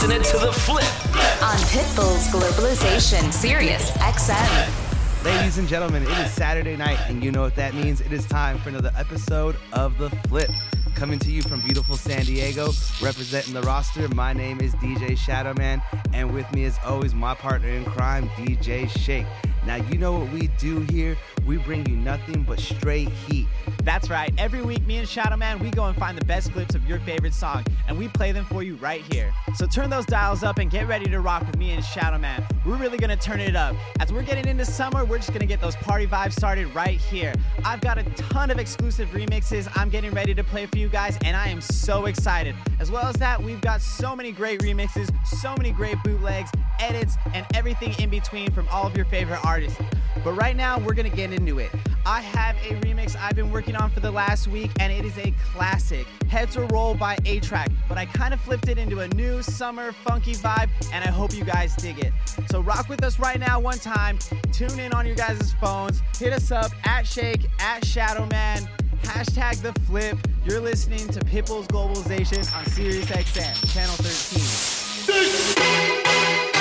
listening to The Flip on Pitbull's Globalization, Sirius XM. Ladies and gentlemen, it is Saturday night, and you know what that means. It is time for another episode of The Flip. Coming to you from beautiful San Diego, representing the roster, my name is DJ Shadowman, and with me, as always, my partner in crime, DJ Sh8k. Now, you know what we do here? We bring you nothing but straight heat. That's right. Every week, me and Shadowman, we go and find the best clips of your favorite song, and we play them for you right here. So turn those dials up and get ready to rock with me and Shadowman. We're really gonna turn it up. As we're getting into summer, we're just gonna get those party vibes started right here. I've got a ton of exclusive remixes I'm getting ready to play for you guys, and I am so excited. As well as that, we've got so many great remixes, so many great bootlegs, edits, and everything in between from all of your favorite artists. But right now, we're gonna get into it. I have a remix I've been working on for the last week, and it is a classic. Heads Will Roll by A-Trak, but I kind of flipped it into a new summer funky vibe, and I hope you guys dig it. So rock with us right now one time. Tune in on your guys' phones. Hit us up at Sh8k, at Shadowman, hashtag The Flip. You're listening to Pitbull's Globalization on Sirius XM, Channel 13.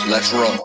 Let's roll.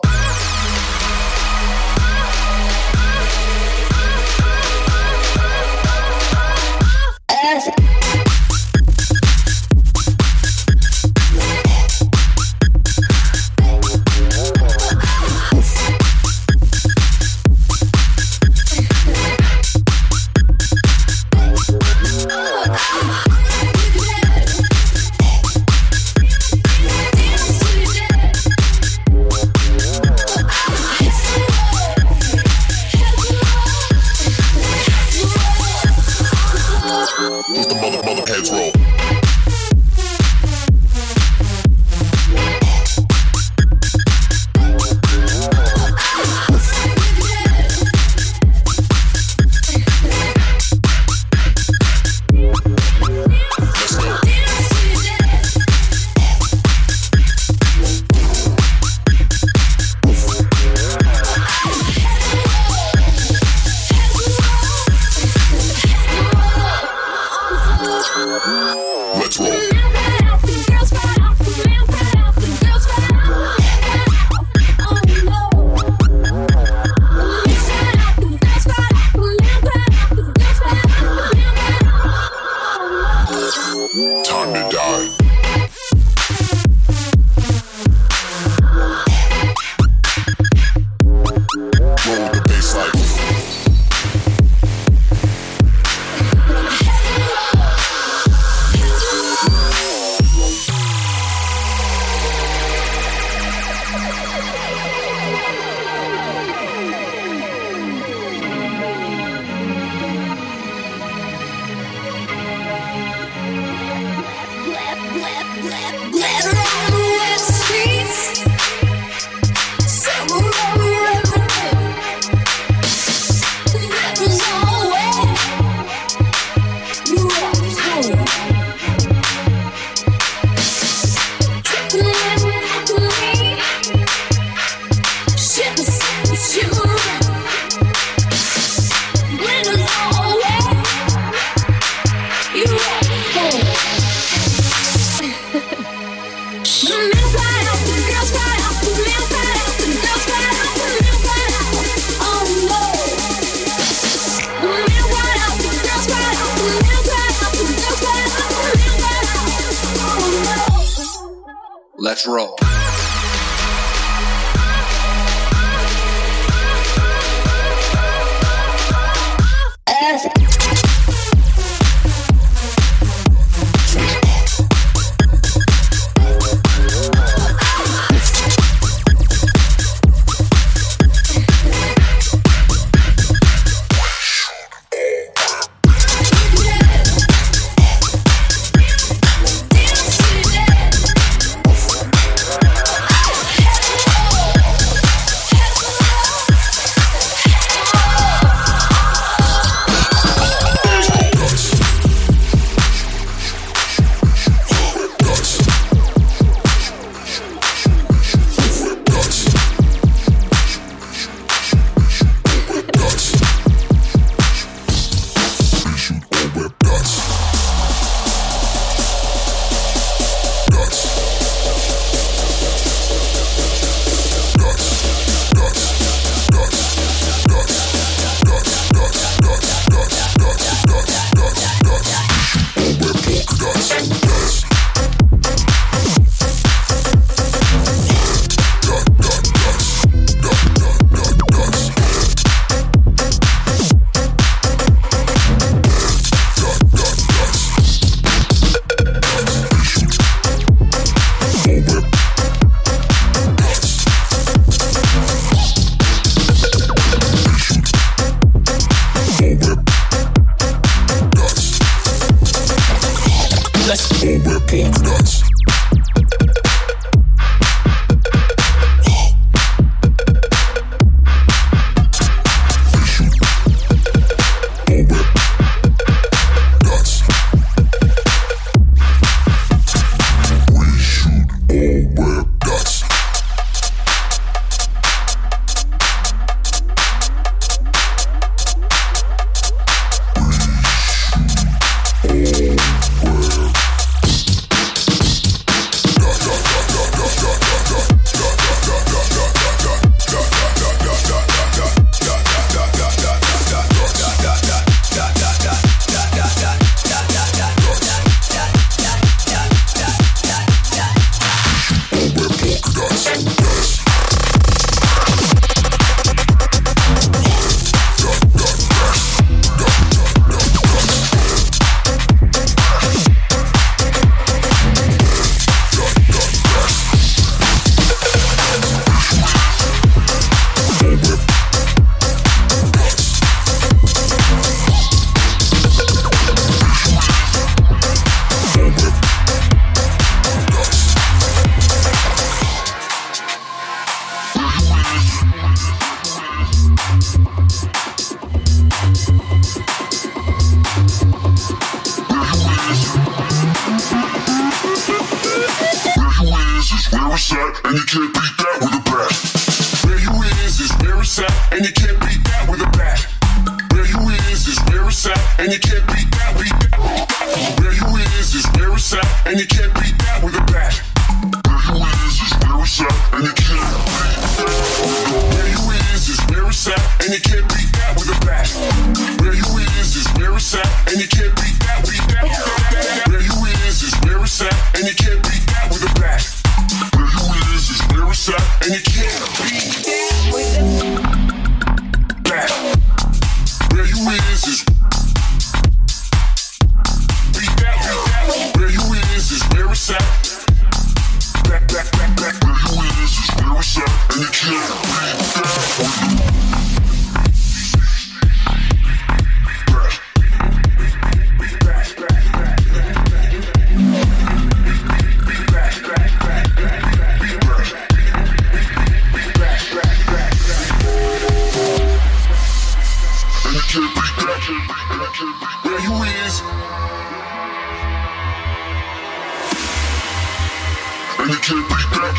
and you can't beat that.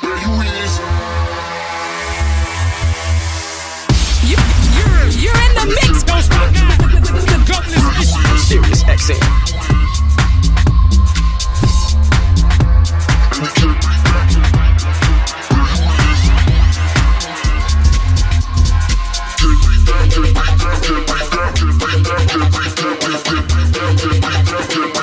There you is. You, you're, you're in the mix. Don't stop the drunkness. Sirius XM. Can't be can't be can't be can't be can't be can't be can't be.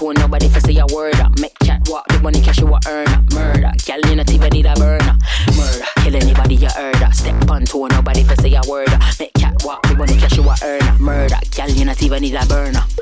tone, nobody for say a word. Make chat walk, the money cash you a earn. Murder, girl in a TV need a burner. Murder, kill anybody you heard. Step on tone, nobody for say a word. Make chat walk, the money cash you a earn. Murder, girl in a TV need a burner.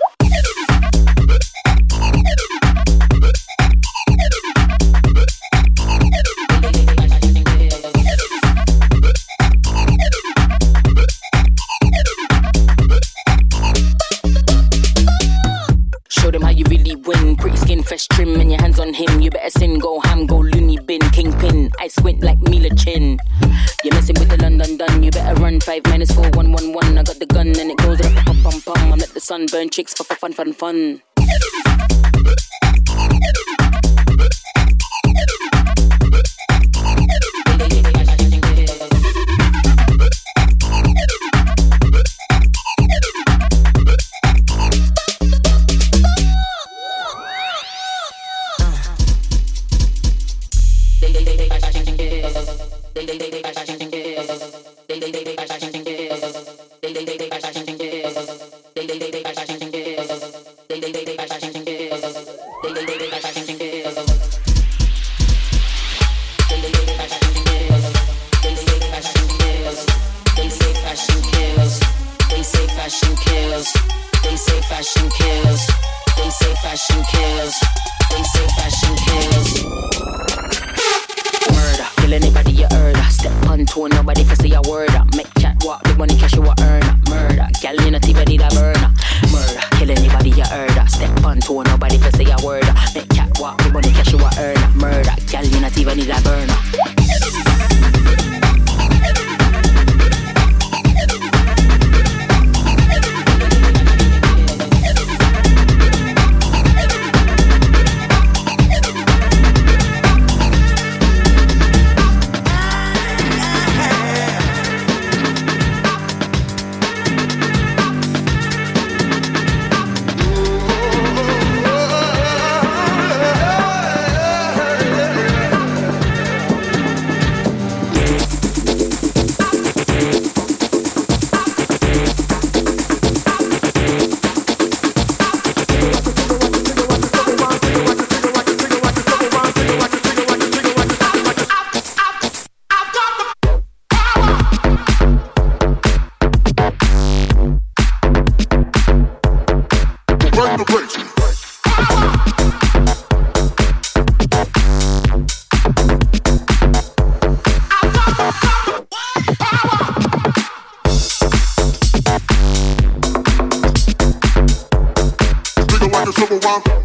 chicks for fun, fun, fun. want.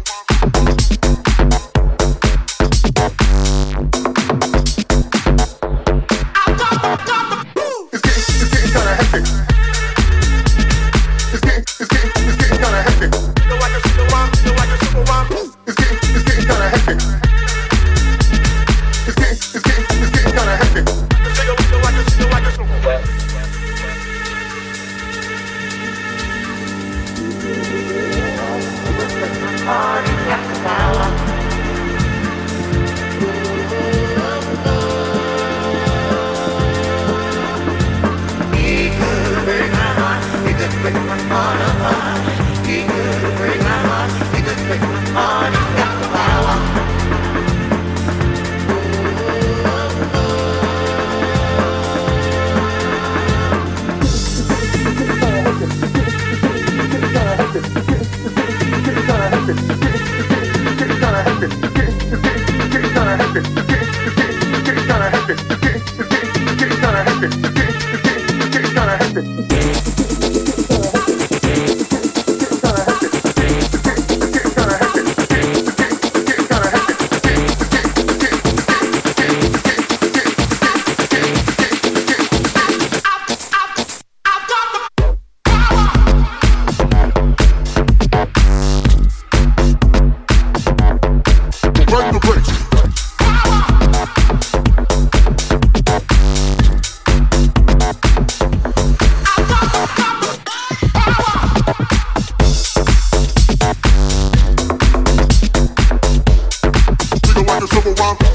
Don't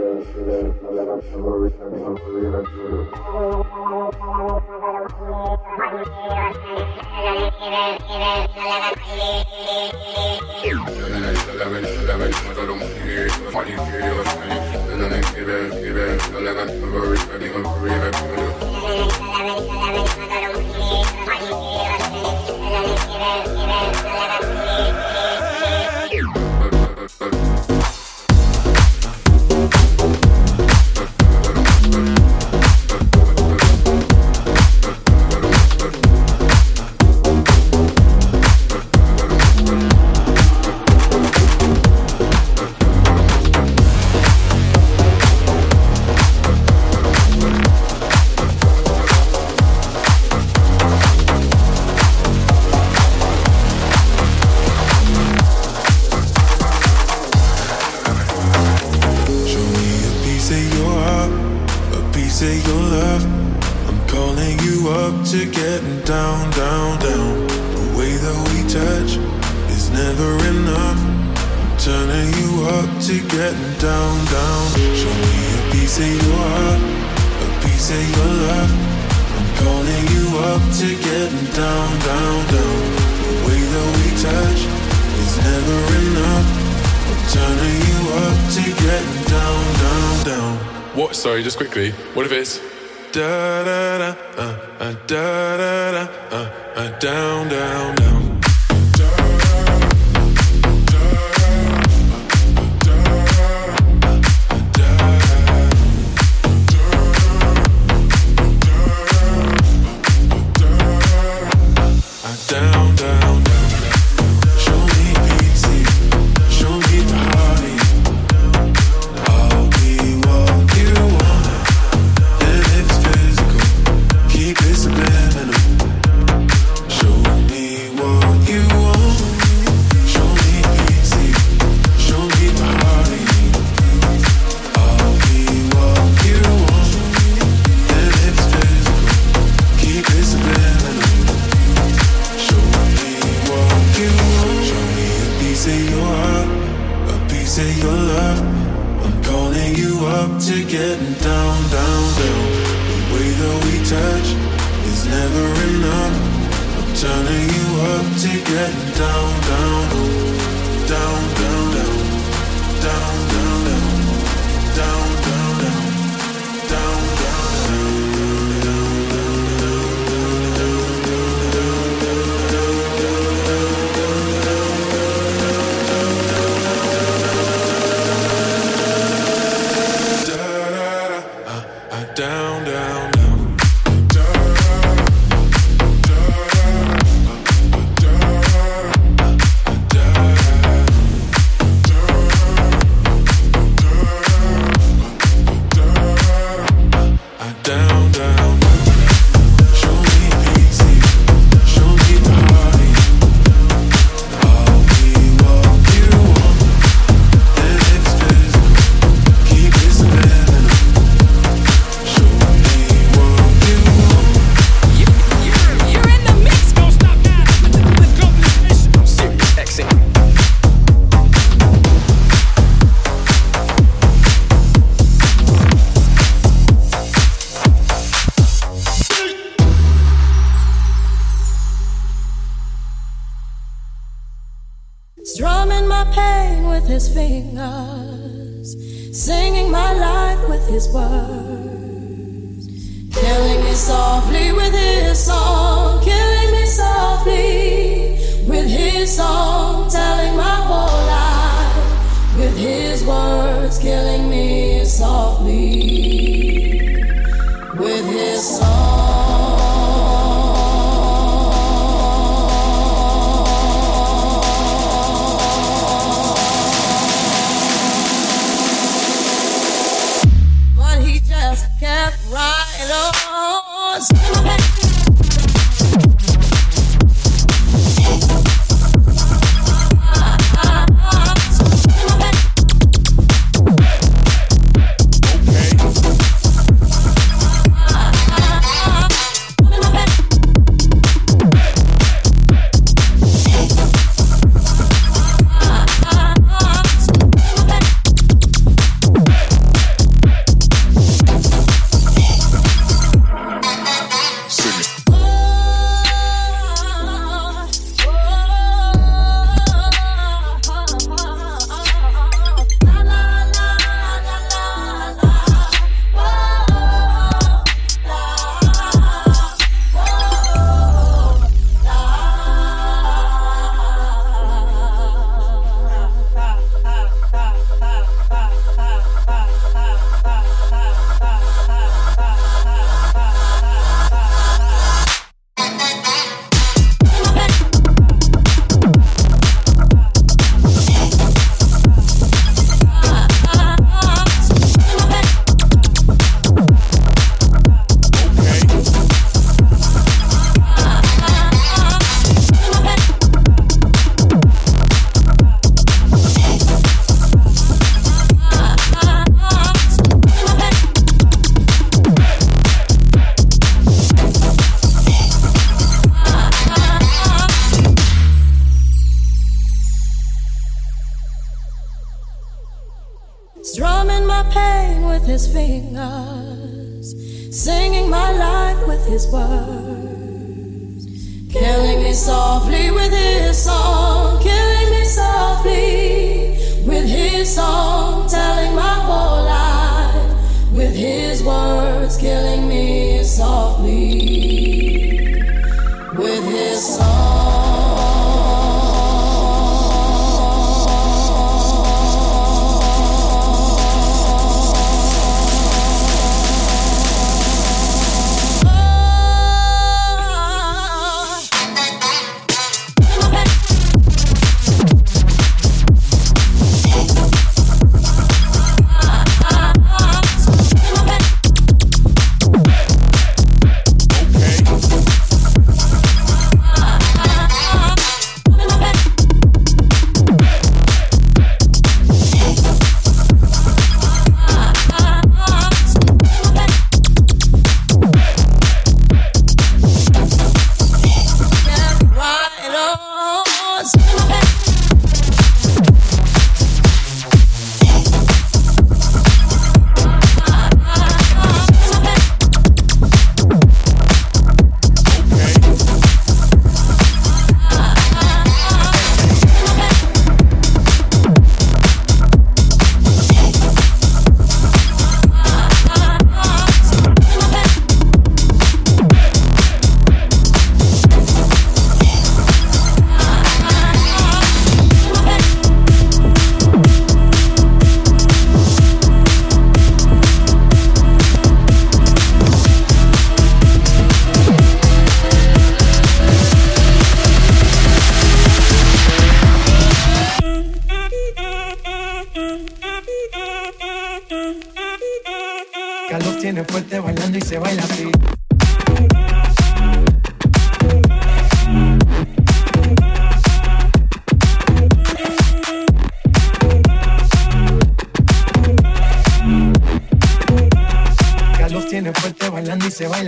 Show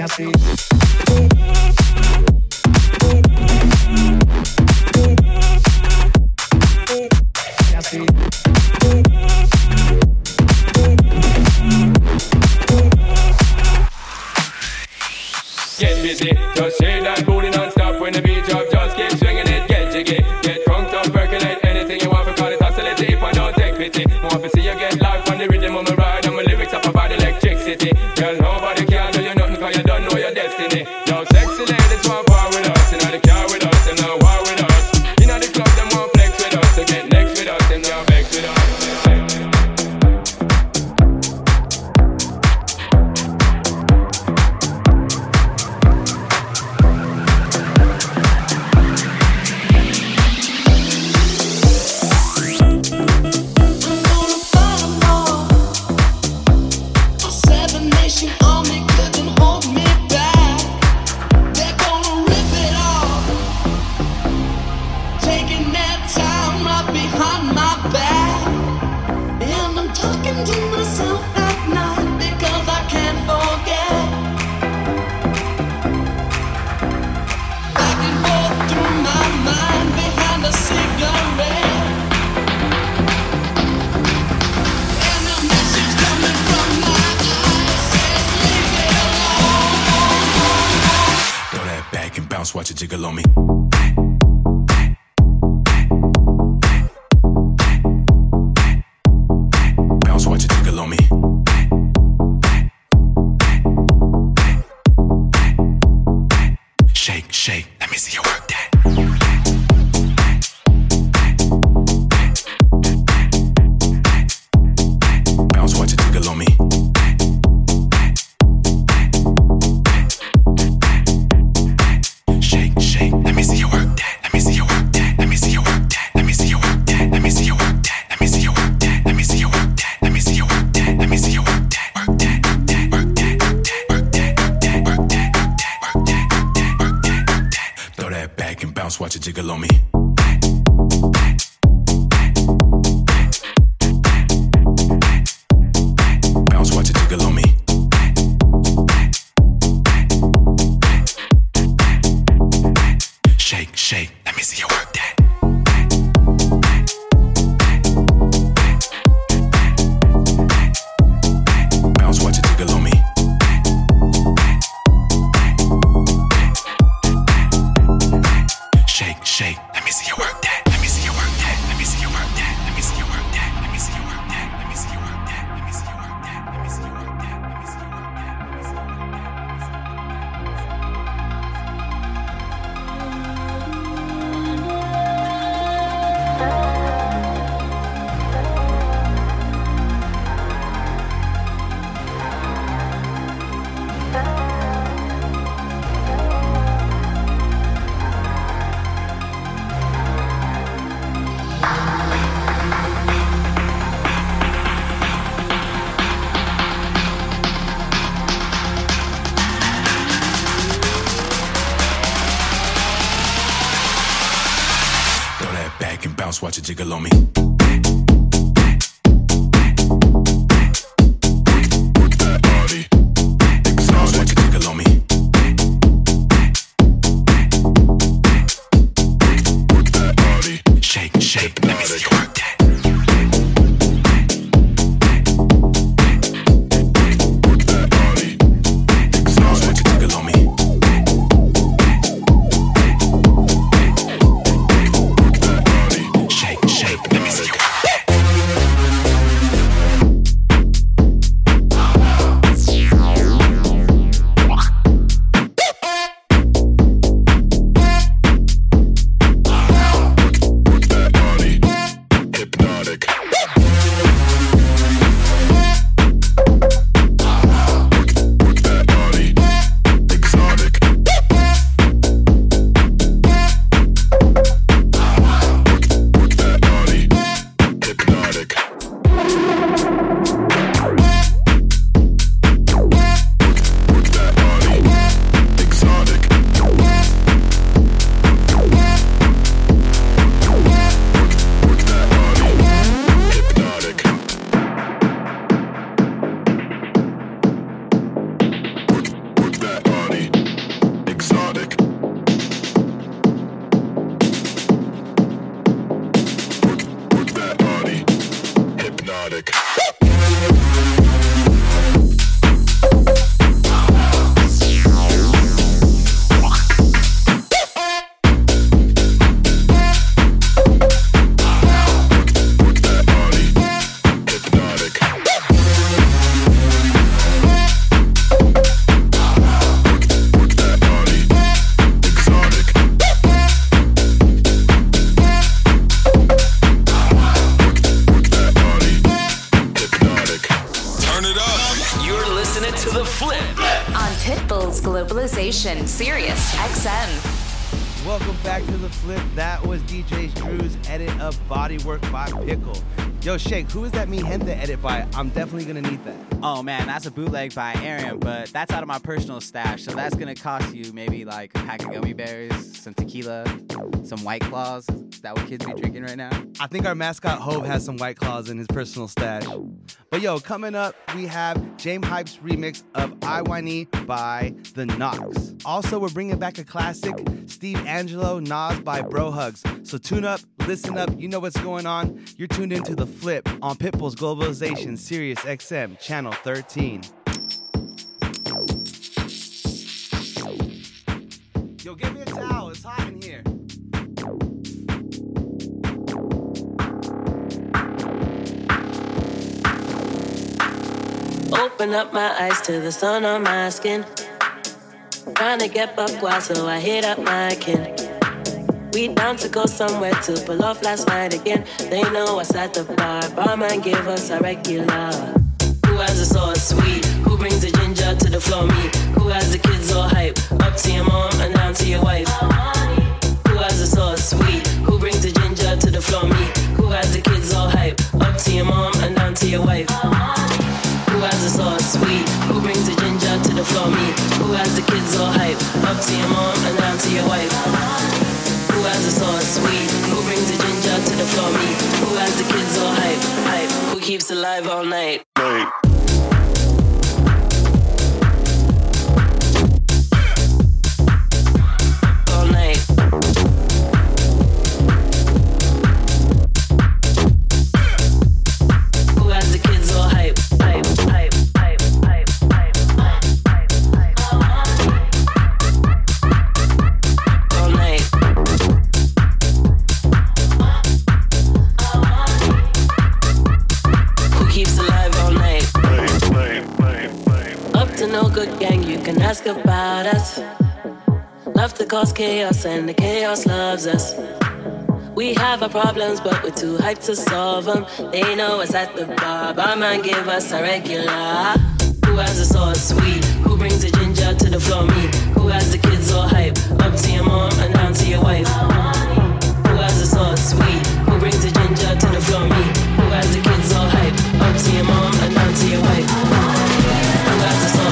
Get busy, just shake that booty when the beat drop. Just keep swinging it, get jiggy, get. Anything you want, we call it I don't take pity, see you get on the rhythm ride. And my lyrics electricity, girl. below me. Globalization, Sirius XM. Welcome back to the flip. That was DJ Drew's edit of Bodywork by Pickle. Yo, Sh8k, who is that Mi Gente edit by? I'm definitely gonna need that. Oh man, that's a bootleg by Arien, but that's out of my personal stash, so that's gonna cost you maybe like a pack of gummy bears, some tequila, some white claws. That what kids be drinking right now? I think our mascot Hove has some white claws in his personal stash. But yo, coming up, we have James Hype's remix of I by The Knox. Also, we're bringing back a classic, Steve Angello Nas by Bro Hugs. So tune up, listen up, you know what's going on. You're tuned into The Flip on Pitbull's Globalization, Sirius XM, Channel 13. Yo, give me a towel, it's hot Open up my eyes to the sun on my skin. Trying to get buckwild, so I hit up my kin. We down to go somewhere to pull off last night again. They know us at the bar. Barman give us a regular. Who has a sauce sweet? Who brings the ginger to the floor? Me. Who has the kids all hype? Up to your mom and down to your wife. Who has a sauce sweet? Who brings the ginger to the floor? Me. Who has the kids all hype? Up to your mom and down to your wife. The sauce sweet? Who brings the ginger to the floor? Me. Who has the kids all hype? Up to your mom and down to your wife. Who has the sauce sweet? Who brings the ginger to the floor? Me. Who has the kids all hype? Hype. Who keeps alive all night? All cause chaos, and the chaos loves us. We have our problems, but we're too hyped to solve them. They know us at the bar, barman give us a regular. Who has the sauce sweet? Who brings the ginger to the floor? Me. Who has the kids all hype? Up to your mom and down to your wife. Who has the sauce sweet? Who brings the ginger to the floor? Me. Who has the kids all hype? Up to your mom and down to your wife. Who has the sauce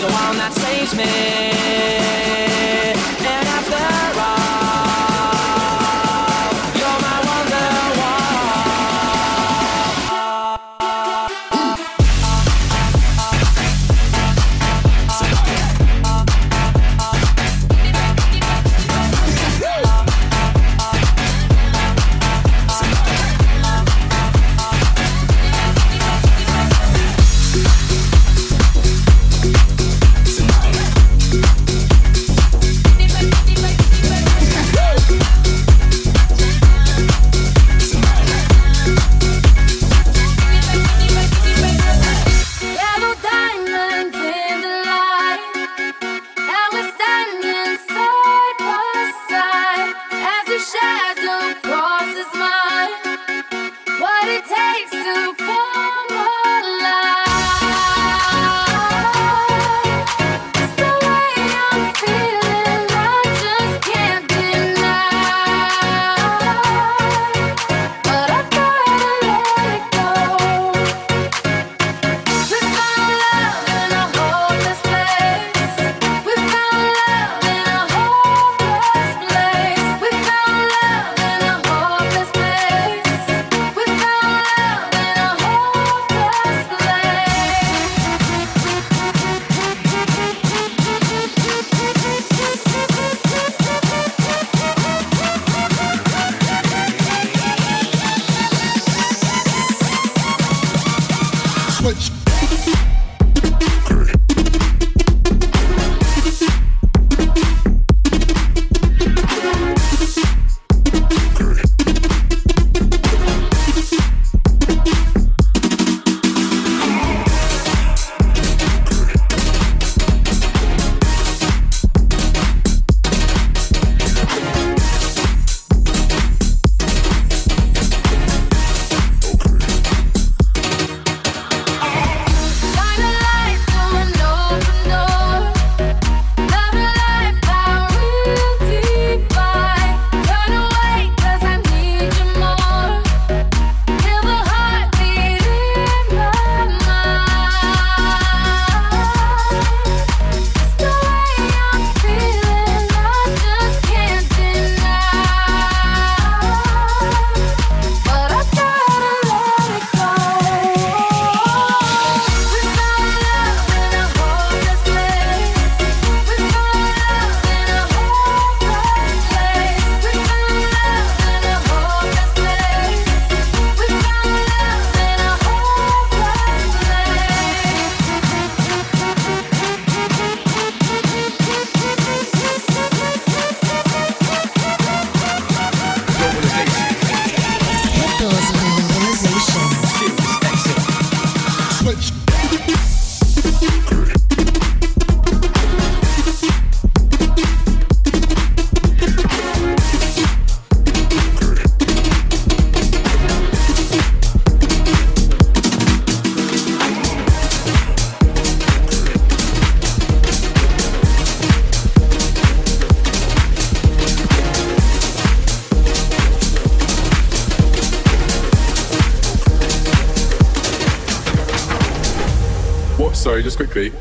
the one that saves me. And after all.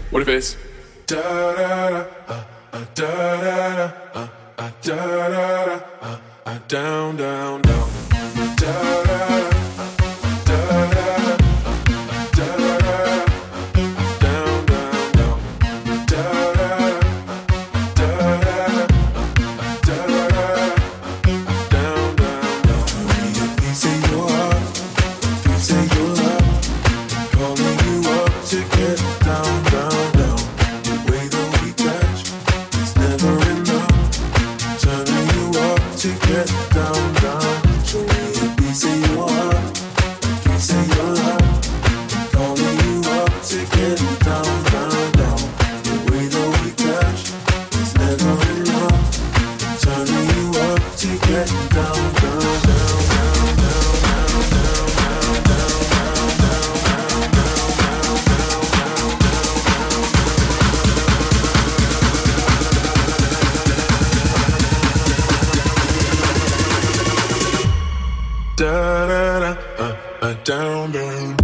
What if it is? Down,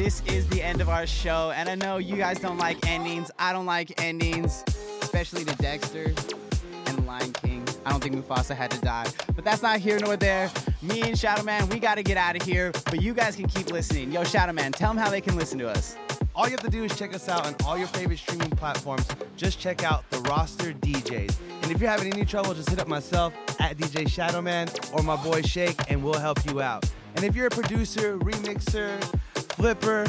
This is the end of our show. And I know you guys don't like endings. I don't like endings, especially to Dexter and Lion King. I don't think Mufasa had to die. But that's not here nor there. Me and Shadowman, we got to get out of here. But you guys can keep listening. Yo, Shadowman, tell them how they can listen to us. All you have to do is check us out on all your favorite streaming platforms. Just check out the roster DJs. And if you're having any trouble, just hit up myself at DJ Shadowman or my boy Sh8k, and we'll help you out. And if you're a producer, remixer, flipper,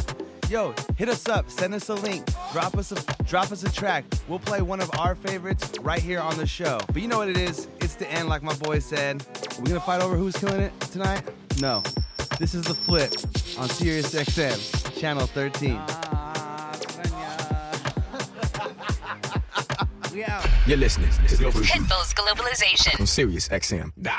yo, hit us up. Send us a link. Drop us a drop us a track. We'll play one of our favorites right here on the show. But you know what it is? It's the end, like my boy said. We're gonna fight over who's killing it tonight. No, this is the flip on Sirius XM, channel 13. Ah, we out. You're listening to Pitbull's Globalization. on Sirius XM. Die.